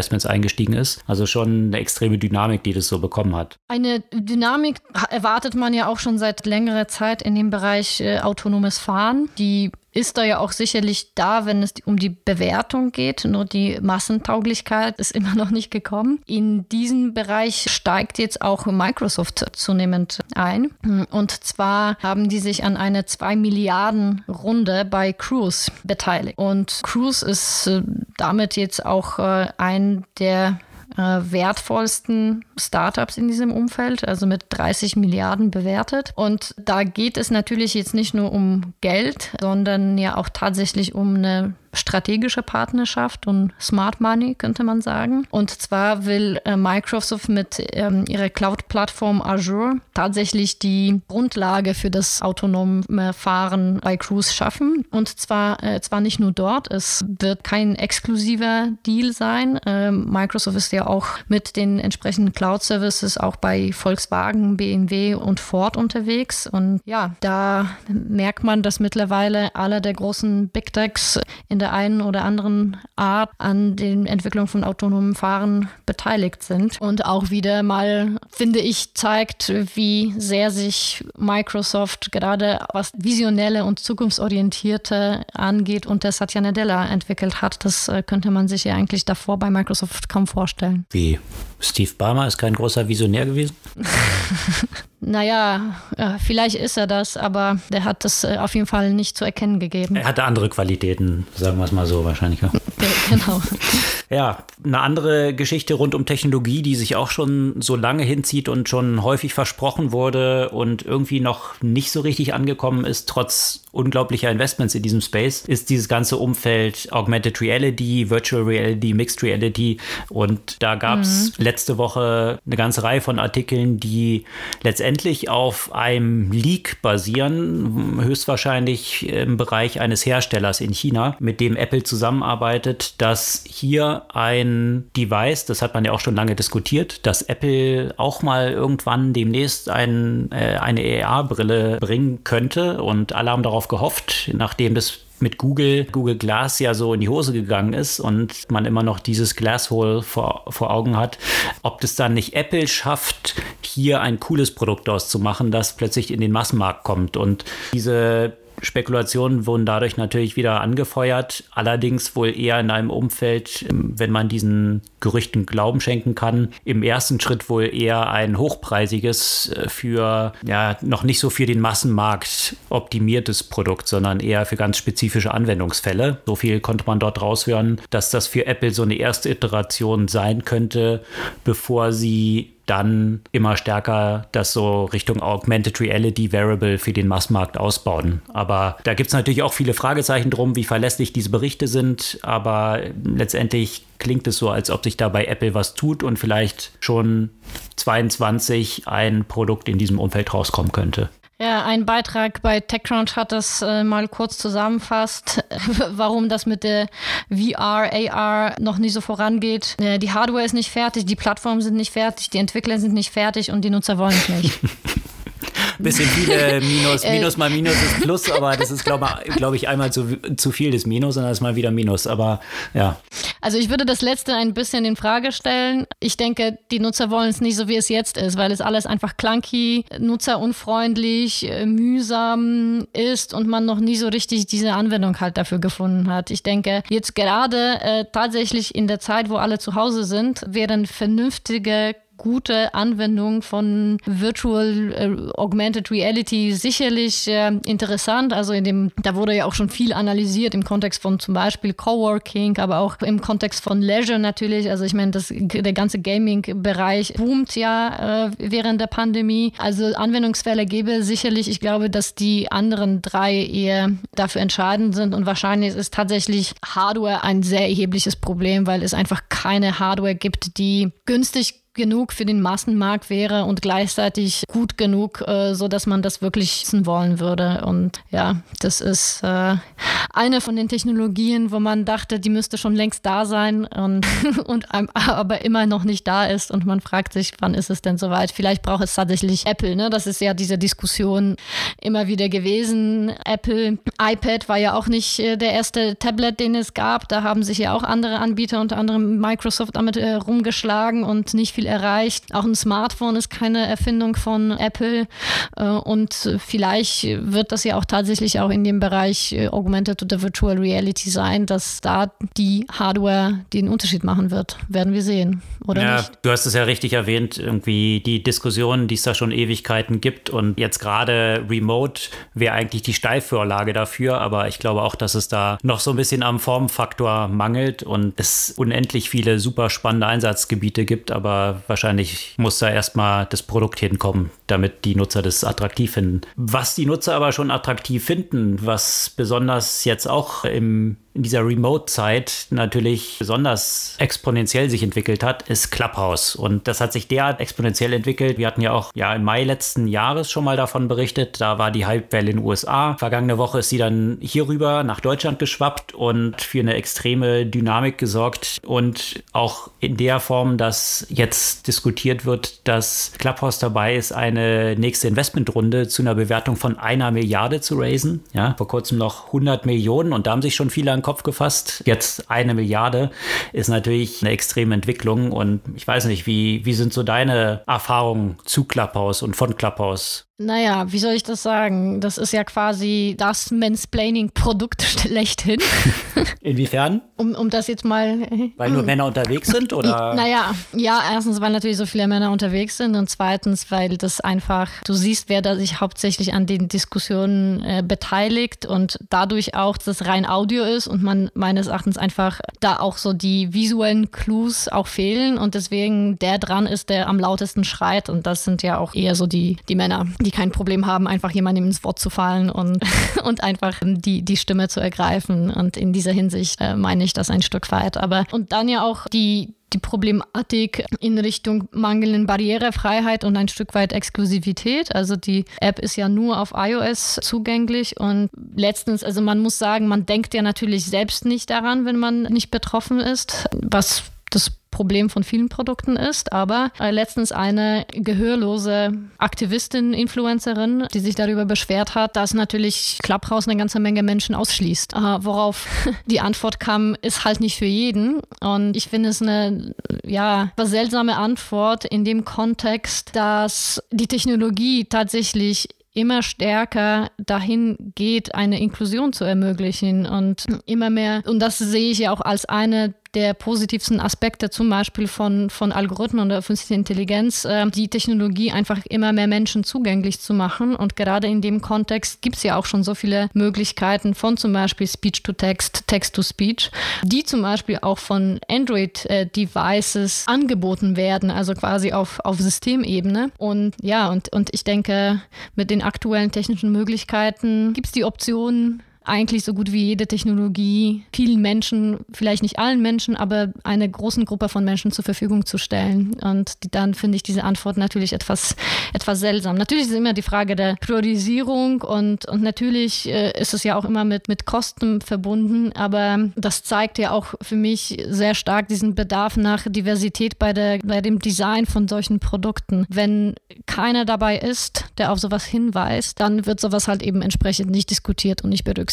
Aktieninvestments eingestiegen ist. Also schon eine extreme Dynamik, die das so bekommen hat.
Eine Dynamik erwartet man ja auch schon seit längerer Zeit in dem Bereich äh, autonomes Fahren. Die ist da ja auch sicherlich da, wenn es um die Bewertung geht. Nur die Massentauglichkeit ist *laughs* immer noch nicht gekommen. In diesem Bereich steigt jetzt auch Microsoft zunehmend ein. Und zwar haben die sich an eine 2 Milliarden Runde bei Cruise beteiligt. Und Cruise ist äh, damit jetzt auch äh, ein der wertvollsten Startups in diesem Umfeld, also mit 30 Milliarden bewertet. Und da geht es natürlich jetzt nicht nur um Geld, sondern ja auch tatsächlich um eine strategische Partnerschaft und Smart Money, könnte man sagen. Und zwar will äh, Microsoft mit ähm, ihrer Cloud-Plattform Azure tatsächlich die Grundlage für das autonome Fahren bei Cruise schaffen. Und zwar, äh, zwar nicht nur dort, es wird kein exklusiver Deal sein. Ähm, Microsoft ist ja auch mit den entsprechenden Cloud-Services auch bei Volkswagen, BMW und Ford unterwegs. Und ja, da merkt man, dass mittlerweile alle der großen Big Techs in der einen oder anderen Art an den Entwicklungen von autonomen Fahren beteiligt sind. Und auch wieder mal, finde ich, zeigt, wie sehr sich Microsoft gerade was Visionelle und Zukunftsorientierte angeht und der Satya Nadella entwickelt hat. Das äh, könnte man sich ja eigentlich davor bei Microsoft kaum vorstellen.
Wie? Steve Ballmer ist kein großer Visionär gewesen? *laughs*
naja, äh, vielleicht ist er das, aber der hat das äh, auf jeden Fall nicht zu erkennen gegeben.
Er hatte andere Qualitäten, sagen wir es mal so wahrscheinlich. Ja. genau. Ja, eine andere Geschichte rund um Technologie, die sich auch schon so lange hinzieht und schon häufig versprochen wurde und irgendwie noch nicht so richtig angekommen ist, trotz unglaublicher Investments in diesem Space, ist dieses ganze Umfeld Augmented Reality, Virtual Reality, Mixed Reality. Und da gab es mhm. letzte Woche eine ganze Reihe von Artikeln, die letztendlich auf einem Leak basieren, höchstwahrscheinlich im Bereich eines Herstellers in China, mit dem Apple zusammenarbeitet, dass hier ein Device, das hat man ja auch schon lange diskutiert, dass Apple auch mal irgendwann demnächst ein, äh, eine AR-Brille bringen könnte und alle haben darauf gehofft, nachdem das mit Google, Google Glass ja so in die Hose gegangen ist und man immer noch dieses Glasshole vor, vor Augen hat, ob das dann nicht Apple schafft, hier ein cooles Produkt auszumachen, das plötzlich in den Massenmarkt kommt. Und diese Spekulationen wurden dadurch natürlich wieder angefeuert, allerdings wohl eher in einem Umfeld, ähm, wenn man diesen Gerüchten Glauben schenken kann, im ersten Schritt wohl eher ein hochpreisiges äh, für ja noch nicht so für den Massenmarkt optimiertes Produkt, sondern eher für ganz spezifische Anwendungsfälle. So viel konnte man dort raushören, dass das für Apple so eine erste Iteration sein könnte, bevor sie dann immer stärker das so Richtung Augmented Reality Variable für den Massmarkt ausbauen. Aber da gibt es natürlich auch viele Fragezeichen drum, wie verlässlich diese Berichte sind. Aber letztendlich klingt es so, als ob sich da bei Apple was tut und vielleicht schon 22 ein Produkt in diesem Umfeld rauskommen könnte.
Ja, ein Beitrag bei TechCrunch hat das äh, mal kurz zusammenfasst, *laughs* warum das mit der VR, AR noch nicht so vorangeht. Äh, die Hardware ist nicht fertig, die Plattformen sind nicht fertig, die Entwickler sind nicht fertig und die Nutzer wollen es nicht. *laughs* *laughs*
bisschen viele Minus. Äh, Minus mal Minus ist Plus, aber das ist, glaube glaub ich, einmal zu, zu viel des Minus und dann ist mal wieder Minus. Aber ja.
Also ich würde das letzte ein bisschen in Frage stellen. Ich denke, die Nutzer wollen es nicht so, wie es jetzt ist, weil es alles einfach clunky, nutzerunfreundlich, äh, mühsam ist und man noch nie so richtig diese Anwendung halt dafür gefunden hat. Ich denke, jetzt gerade äh, tatsächlich in der Zeit, wo alle zu Hause sind, wären vernünftige gute Anwendung von Virtual äh, Augmented Reality sicherlich äh, interessant. Also in dem, da wurde ja auch schon viel analysiert im Kontext von zum Beispiel Coworking, aber auch im Kontext von Leisure natürlich. Also ich meine, der ganze Gaming-Bereich boomt ja äh, während der Pandemie. Also Anwendungsfälle gäbe sicherlich. Ich glaube, dass die anderen drei eher dafür entscheidend sind und wahrscheinlich ist tatsächlich Hardware ein sehr erhebliches Problem, weil es einfach keine Hardware gibt, die günstig genug für den Massenmarkt wäre und gleichzeitig gut genug, äh, so dass man das wirklich wissen wollen würde. Und ja, das ist äh, eine von den Technologien, wo man dachte, die müsste schon längst da sein und, *laughs* und aber immer noch nicht da ist. Und man fragt sich, wann ist es denn soweit? Vielleicht braucht es tatsächlich Apple. Ne? Das ist ja diese Diskussion immer wieder gewesen. Apple, iPad war ja auch nicht äh, der erste Tablet, den es gab. Da haben sich ja auch andere Anbieter, unter anderem Microsoft, damit äh, rumgeschlagen und nicht viel viel erreicht. Auch ein Smartphone ist keine Erfindung von Apple. Äh, und vielleicht wird das ja auch tatsächlich auch in dem Bereich äh, Augmented oder Virtual Reality sein, dass da die Hardware den Unterschied machen wird. Werden wir sehen, oder ja, nicht?
Du hast es ja richtig erwähnt, irgendwie die Diskussionen, die es da schon Ewigkeiten gibt. Und jetzt gerade Remote wäre eigentlich die Steilvorlage dafür. Aber ich glaube auch, dass es da noch so ein bisschen am Formfaktor mangelt und es unendlich viele super spannende Einsatzgebiete gibt. Aber wahrscheinlich muss da erstmal das Produkt hinkommen, damit die Nutzer das attraktiv finden. Was die Nutzer aber schon attraktiv finden, was besonders jetzt auch im in dieser Remote-Zeit natürlich besonders exponentiell sich entwickelt hat, ist Clubhouse. Und das hat sich derart exponentiell entwickelt. Wir hatten ja auch ja, im Mai letzten Jahres schon mal davon berichtet. Da war die Hypewelle in den USA. Vergangene Woche ist sie dann hierüber nach Deutschland geschwappt und für eine extreme Dynamik gesorgt. Und auch in der Form, dass jetzt diskutiert wird, dass Clubhouse dabei ist, eine nächste Investmentrunde zu einer Bewertung von einer Milliarde zu raisen. Ja, vor kurzem noch 100 Millionen und da haben sich schon viele den Kopf gefasst. Jetzt eine Milliarde ist natürlich eine extreme Entwicklung und ich weiß nicht, wie, wie sind so deine Erfahrungen zu Clubhouse und von Clubhouse?
Naja, wie soll ich das sagen? Das ist ja quasi das Mansplaining-Produkt *laughs* schlechthin. *laughs*
Inwiefern?
Um, um das jetzt mal.
Weil nur Männer unterwegs sind? Oder?
Naja, ja, erstens, weil natürlich so viele Männer unterwegs sind und zweitens, weil das einfach, du siehst, wer da sich hauptsächlich an den Diskussionen äh, beteiligt und dadurch auch das rein Audio ist und man meines Erachtens einfach da auch so die visuellen Clues auch fehlen und deswegen der dran ist, der am lautesten schreit und das sind ja auch eher so die, die Männer, die die kein Problem haben, einfach jemandem ins Wort zu fallen und, *laughs* und einfach die, die Stimme zu ergreifen. Und in dieser Hinsicht äh, meine ich das ein Stück weit. Aber und dann ja auch die, die Problematik in Richtung mangelnden Barrierefreiheit und ein Stück weit Exklusivität. Also die App ist ja nur auf iOS zugänglich und letztens, also man muss sagen, man denkt ja natürlich selbst nicht daran, wenn man nicht betroffen ist, was das Problem von vielen Produkten ist. Aber äh, letztens eine gehörlose Aktivistin, Influencerin, die sich darüber beschwert hat, dass natürlich Clubhouse eine ganze Menge Menschen ausschließt. Äh, worauf *laughs* die Antwort kam, ist halt nicht für jeden. Und ich finde es eine ja, seltsame Antwort in dem Kontext, dass die Technologie tatsächlich immer stärker dahin geht, eine Inklusion zu ermöglichen und immer mehr, und das sehe ich ja auch als eine der positivsten Aspekte zum Beispiel von, von Algorithmen und der künstlichen Intelligenz, äh, die Technologie einfach immer mehr Menschen zugänglich zu machen. Und gerade in dem Kontext gibt es ja auch schon so viele Möglichkeiten von zum Beispiel Speech-to-Text, Text-to-Speech, die zum Beispiel auch von Android-Devices angeboten werden, also quasi auf, auf Systemebene. Und ja, und, und ich denke, mit den aktuellen technischen Möglichkeiten gibt es die Option, eigentlich so gut wie jede Technologie vielen Menschen, vielleicht nicht allen Menschen, aber einer großen Gruppe von Menschen zur Verfügung zu stellen. Und die, dann finde ich diese Antwort natürlich etwas, etwas seltsam. Natürlich ist immer die Frage der Priorisierung und, und natürlich äh, ist es ja auch immer mit, mit Kosten verbunden, aber das zeigt ja auch für mich sehr stark diesen Bedarf nach Diversität bei, der, bei dem Design von solchen Produkten. Wenn keiner dabei ist, der auf sowas hinweist, dann wird sowas halt eben entsprechend nicht diskutiert und nicht berücksichtigt.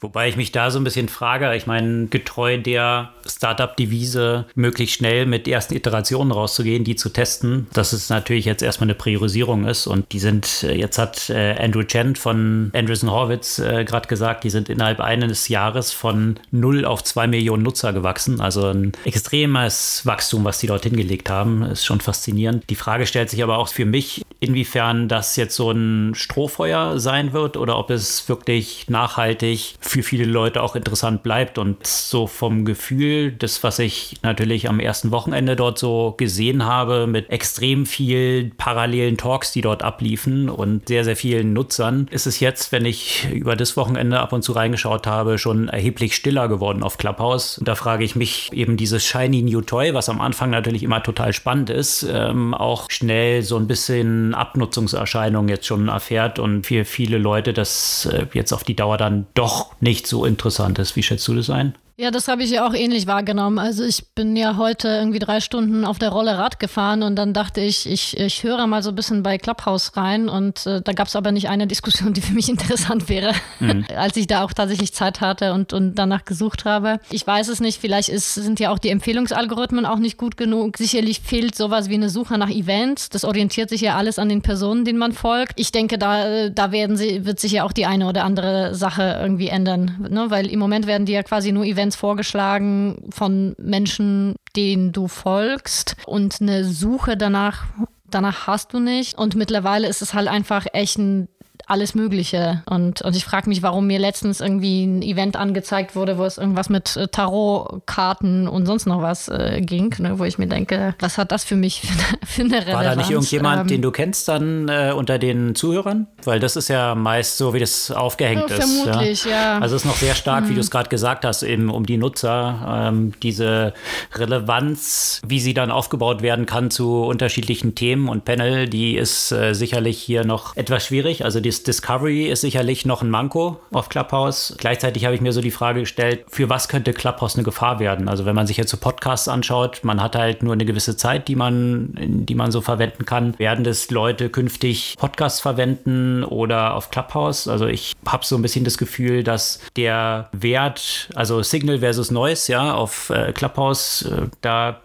Wobei ich mich da so ein bisschen frage, ich meine, getreu der Startup-Devise, möglichst schnell mit ersten Iterationen rauszugehen, die zu testen, dass es natürlich jetzt erstmal eine Priorisierung ist. Und die sind, äh, jetzt hat äh, Andrew Chen von Andreessen Horwitz äh, gerade gesagt, die sind innerhalb eines Jahres von 0 auf 2 Millionen Nutzer gewachsen, also ein extremes Wachstum, was die dort hingelegt haben, ist schon faszinierend. Die Frage stellt sich aber auch für mich, inwiefern das jetzt so ein Strohfeuer sein wird oder ob es wirklich nachhaltig für viele Leute auch interessant bleibt. Und so vom Gefühl, das, was ich natürlich am ersten Wochenende dort so gesehen habe, mit extrem vielen parallelen Talks, die dort abliefen und sehr, sehr vielen Nutzern, ist es jetzt, wenn ich über das Wochenende ab und zu reingeschaut habe, schon erheblich stiller geworden auf Clubhouse. Und da frage ich mich eben dieses Shiny New Toy, was am Anfang natürlich immer total spannend ist, ähm, auch schnell so ein bisschen Abnutzungserscheinungen jetzt schon erfährt und für viele Leute das äh, jetzt auf die Dauer dann doch nicht so interessant ist. Wie schätzt du das ein?
Ja, das habe ich ja auch ähnlich wahrgenommen. Also ich bin ja heute irgendwie drei Stunden auf der Rolle Rad gefahren und dann dachte ich, ich, ich höre mal so ein bisschen bei Clubhouse rein und äh, da gab es aber nicht eine Diskussion, die für mich *laughs* interessant wäre, mhm. *laughs* als ich da auch tatsächlich Zeit hatte und, und danach gesucht habe. Ich weiß es nicht, vielleicht ist, sind ja auch die Empfehlungsalgorithmen auch nicht gut genug. Sicherlich fehlt sowas wie eine Suche nach Events. Das orientiert sich ja alles an den Personen, denen man folgt. Ich denke, da, da werden sie, wird sich ja auch die eine oder andere Sache irgendwie ändern, ne? weil im Moment werden die ja quasi nur Events Events vorgeschlagen von Menschen, denen du folgst und eine Suche danach danach hast du nicht. Und mittlerweile ist es halt einfach echt ein alles Mögliche. Und, und ich frage mich, warum mir letztens irgendwie ein Event angezeigt wurde, wo es irgendwas mit äh, Tarotkarten und sonst noch was äh, ging, ne, wo ich mir denke, was hat das für mich *laughs* für eine, für eine Relevanz?
War da nicht irgendjemand, ähm, den du kennst dann äh, unter den Zuhörern? Weil das ist ja meist so, wie das aufgehängt ja, ist.
Vermutlich, ja.
ja. Also es ist noch sehr stark, hm. wie du es gerade gesagt hast, eben um die Nutzer, ähm, diese Relevanz, wie sie dann aufgebaut werden kann zu unterschiedlichen Themen und Panel, die ist äh, sicherlich hier noch etwas schwierig. Also die ist Discovery ist sicherlich noch ein Manko auf Clubhouse. Gleichzeitig habe ich mir so die Frage gestellt, für was könnte Clubhouse eine Gefahr werden? Also wenn man sich jetzt so Podcasts anschaut, man hat halt nur eine gewisse Zeit, die man, die man so verwenden kann. Werden das Leute künftig Podcasts verwenden oder auf Clubhouse? Also ich habe so ein bisschen das Gefühl, dass der Wert, also Signal versus Noise, ja, auf äh, Clubhouse, äh, da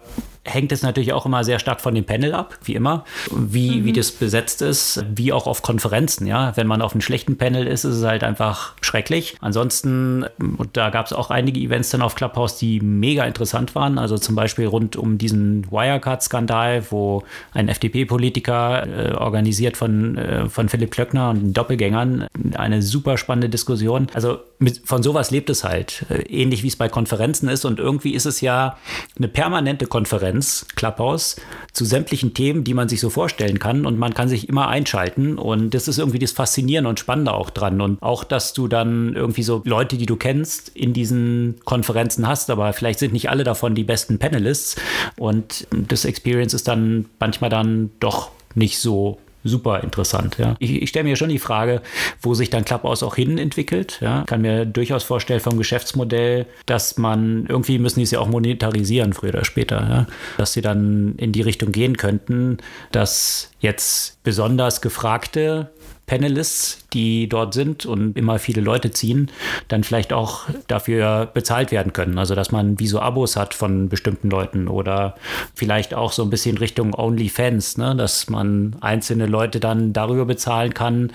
hängt es natürlich auch immer sehr stark von dem Panel ab, wie immer, wie, mhm. wie das besetzt ist, wie auch auf Konferenzen. Ja, wenn man auf einem schlechten Panel ist, ist es halt einfach schrecklich. Ansonsten, und da gab es auch einige Events dann auf Clubhouse, die mega interessant waren. Also zum Beispiel rund um diesen Wirecard-Skandal, wo ein FDP-Politiker äh, organisiert von, äh, von Philipp Klöckner und Doppelgängern eine super spannende Diskussion. Also mit, von sowas lebt es halt, äh, ähnlich wie es bei Konferenzen ist. Und irgendwie ist es ja eine permanente Konferenz Konferenz, Clubhouse, zu sämtlichen Themen, die man sich so vorstellen kann. Und man kann sich immer einschalten. Und das ist irgendwie das Faszinierende und Spannende auch dran. Und auch, dass du dann irgendwie so Leute, die du kennst, in diesen Konferenzen hast. Aber vielleicht sind nicht alle davon die besten Panelists. Und das Experience ist dann manchmal dann doch nicht so super interessant. Ja. Ich, ich stelle mir schon die Frage, wo sich dann Clubhouse auch hin entwickelt. Ja. Kann mir durchaus vorstellen vom Geschäftsmodell, dass man irgendwie müssen die es ja auch monetarisieren, früher oder später, ja. dass sie dann in die Richtung gehen könnten, dass jetzt besonders gefragte Panelists, die dort sind und immer viele Leute ziehen, dann vielleicht auch dafür bezahlt werden können. Also dass man wie so Abos hat von bestimmten Leuten oder vielleicht auch so ein bisschen Richtung OnlyFans, ne? dass man einzelne Leute dann darüber bezahlen kann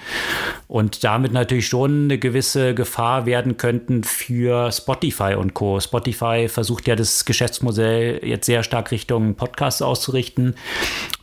und damit natürlich schon eine gewisse Gefahr werden könnten für Spotify und Co. Spotify versucht ja das Geschäftsmodell jetzt sehr stark Richtung Podcasts auszurichten,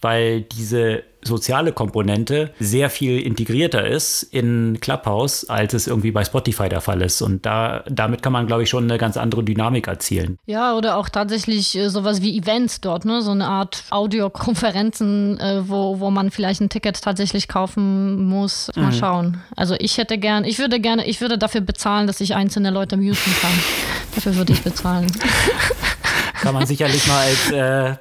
weil diese soziale Komponente sehr viel integrierter ist in Clubhouse, als es irgendwie bei Spotify der Fall ist. Und da, damit kann man, glaube ich, schon eine ganz andere Dynamik erzielen.
Ja, oder auch tatsächlich äh, sowas wie Events dort, ne? So eine Art Audiokonferenzen, äh, wo, wo man vielleicht ein Ticket tatsächlich kaufen muss. Mal mhm. schauen. Also ich hätte gern, ich würde gerne, ich würde dafür bezahlen, dass ich einzelne Leute muten kann. *laughs* dafür würde ich bezahlen. *laughs*
kann man sicherlich mal als äh,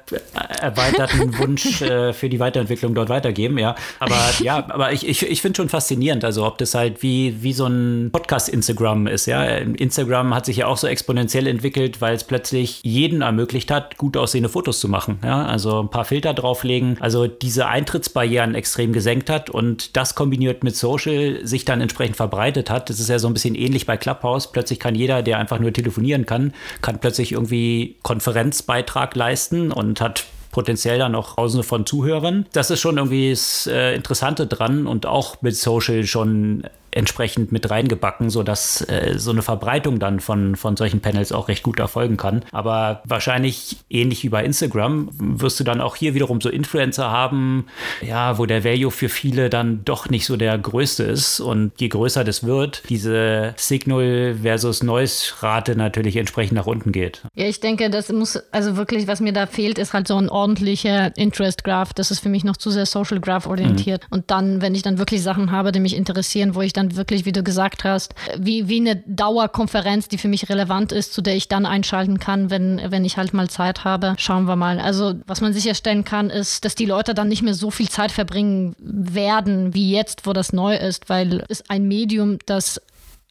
erweiterten Wunsch äh, für die Weiterentwicklung dort weitergeben, ja. Aber ja, aber ich, ich, ich finde schon faszinierend, also ob das halt wie, wie so ein Podcast-Instagram ist, ja. Instagram hat sich ja auch so exponentiell entwickelt, weil es plötzlich jeden ermöglicht hat, gut aussehende Fotos zu machen, ja. Also ein paar Filter drauflegen, also diese Eintrittsbarrieren extrem gesenkt hat und das kombiniert mit Social sich dann entsprechend verbreitet hat. Das ist ja so ein bisschen ähnlich bei Clubhouse. Plötzlich kann jeder, der einfach nur telefonieren kann, kann plötzlich irgendwie Konferenzen Konferenzbeitrag leisten und hat potenziell dann auch Tausende von Zuhörern. Das ist schon irgendwie das äh, Interessante dran und auch mit Social schon entsprechend mit reingebacken, sodass äh, so eine Verbreitung dann von, von solchen Panels auch recht gut erfolgen kann. Aber wahrscheinlich ähnlich wie bei Instagram wirst du dann auch hier wiederum so Influencer haben, ja, wo der Value für viele dann doch nicht so der größte ist. Und je größer das wird, diese Signal versus Noise-Rate natürlich entsprechend nach unten geht.
Ja, ich denke, das muss, also wirklich, was mir da fehlt, ist halt so ein ordentlicher Interest Graph. Das ist für mich noch zu sehr Social Graph orientiert. Mhm. Und dann, wenn ich dann wirklich Sachen habe, die mich interessieren, wo ich dann dann wirklich, wie du gesagt hast, wie, wie eine Dauerkonferenz, die für mich relevant ist, zu der ich dann einschalten kann, wenn, wenn ich halt mal Zeit habe. Schauen wir mal. Also, was man sicherstellen kann, ist, dass die Leute dann nicht mehr so viel Zeit verbringen werden, wie jetzt, wo das neu ist, weil es ein Medium, das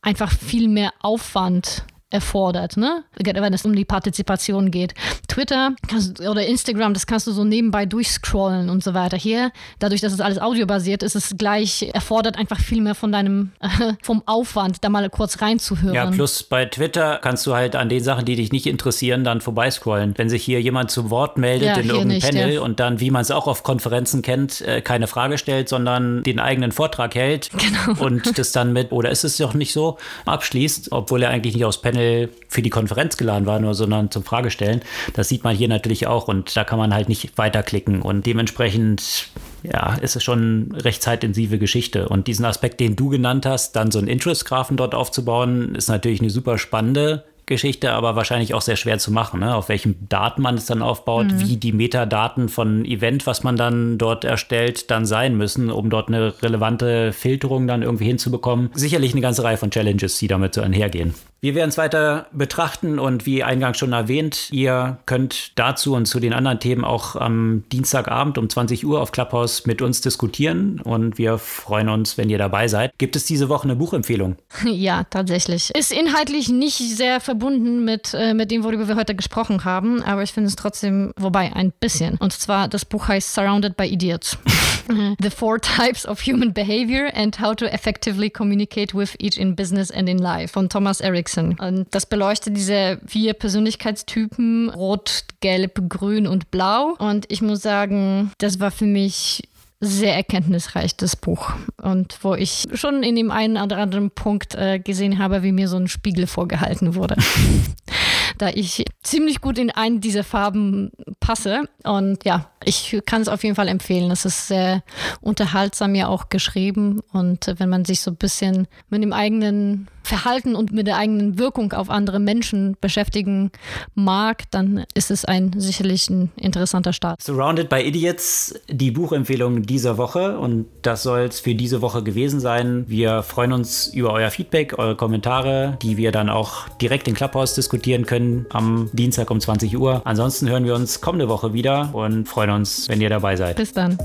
einfach viel mehr Aufwand erfordert, ne? wenn es um die Partizipation geht. Twitter kannst, oder Instagram, das kannst du so nebenbei durchscrollen und so weiter. Hier, dadurch, dass es alles audiobasiert ist, ist es gleich, erfordert einfach viel mehr von deinem, äh, *laughs* vom Aufwand, da mal kurz reinzuhören.
Ja, plus bei Twitter kannst du halt an den Sachen, die dich nicht interessieren, dann vorbeiscrollen. Wenn sich hier jemand zu Wort meldet ja, in irgendeinem nicht, Panel ja. und dann, wie man es auch auf Konferenzen kennt, äh, keine Frage stellt, sondern den eigenen Vortrag hält *laughs* genau. und das dann mit, oder ist es doch nicht so, abschließt, obwohl er eigentlich nicht aufs Panel Panel für die Konferenz geladen war, nur sondern zum Fragestellen. Das sieht man hier natürlich auch und da kann man halt nicht weiterklicken und dementsprechend ja, ist es schon eine recht zeitintensive Geschichte. Und diesen Aspekt, den du genannt hast, dann so einen Interest-Graphen dort aufzubauen, ist natürlich eine super spannende Geschichte, aber wahrscheinlich auch sehr schwer zu machen, ne? auf welchen Daten man es dann aufbaut, mhm. wie die Metadaten von Event, was man dann dort erstellt, dann sein müssen, um dort eine relevante Filterung dann irgendwie hinzubekommen. Sicherlich eine ganze Reihe von Challenges, die damit so einhergehen. Wir werden es weiter betrachten und wie eingangs schon erwähnt, ihr könnt dazu und zu den anderen Themen auch am Dienstagabend um 20 Uhr auf Clubhouse mit uns diskutieren und wir freuen uns, wenn ihr dabei seid. Gibt es diese Woche eine Buchempfehlung? *laughs*
Ja, tatsächlich. Ist inhaltlich nicht sehr verbunden mit, äh, mit dem, worüber wir heute gesprochen haben, aber ich finde es trotzdem, wobei ein bisschen. Und zwar, das Buch heißt Surrounded by Idiots. *laughs* The Four Types of Human Behavior and How to Effectively Communicate with Each in Business and in Life von Thomas Erickson. Und das beleuchtet diese vier Persönlichkeitstypen, Rot, Gelb, Grün und Blau. Und ich muss sagen, das war für mich sehr erkenntnisreich, das Buch. Und wo ich schon in dem einen oder anderen Punkt äh, gesehen habe, wie mir so ein Spiegel vorgehalten wurde. *laughs* da ich ziemlich gut in einen dieser Farben passe. Und ja, ich kann es auf jeden Fall empfehlen. Es ist sehr unterhaltsam ja auch geschrieben. Und wenn man sich so ein bisschen mit dem eigenen Verhalten und mit der eigenen Wirkung auf andere Menschen beschäftigen mag, dann ist es ein sicherlich ein interessanter Start.
Surrounded by Idiots, die Buchempfehlung dieser Woche und das soll es für diese Woche gewesen sein. Wir freuen uns über euer Feedback, eure Kommentare, die wir dann auch direkt in Clubhouse diskutieren können am Dienstag um 20 Uhr. Ansonsten hören wir uns kommende Woche wieder und freuen uns, wenn ihr dabei seid.
Bis dann.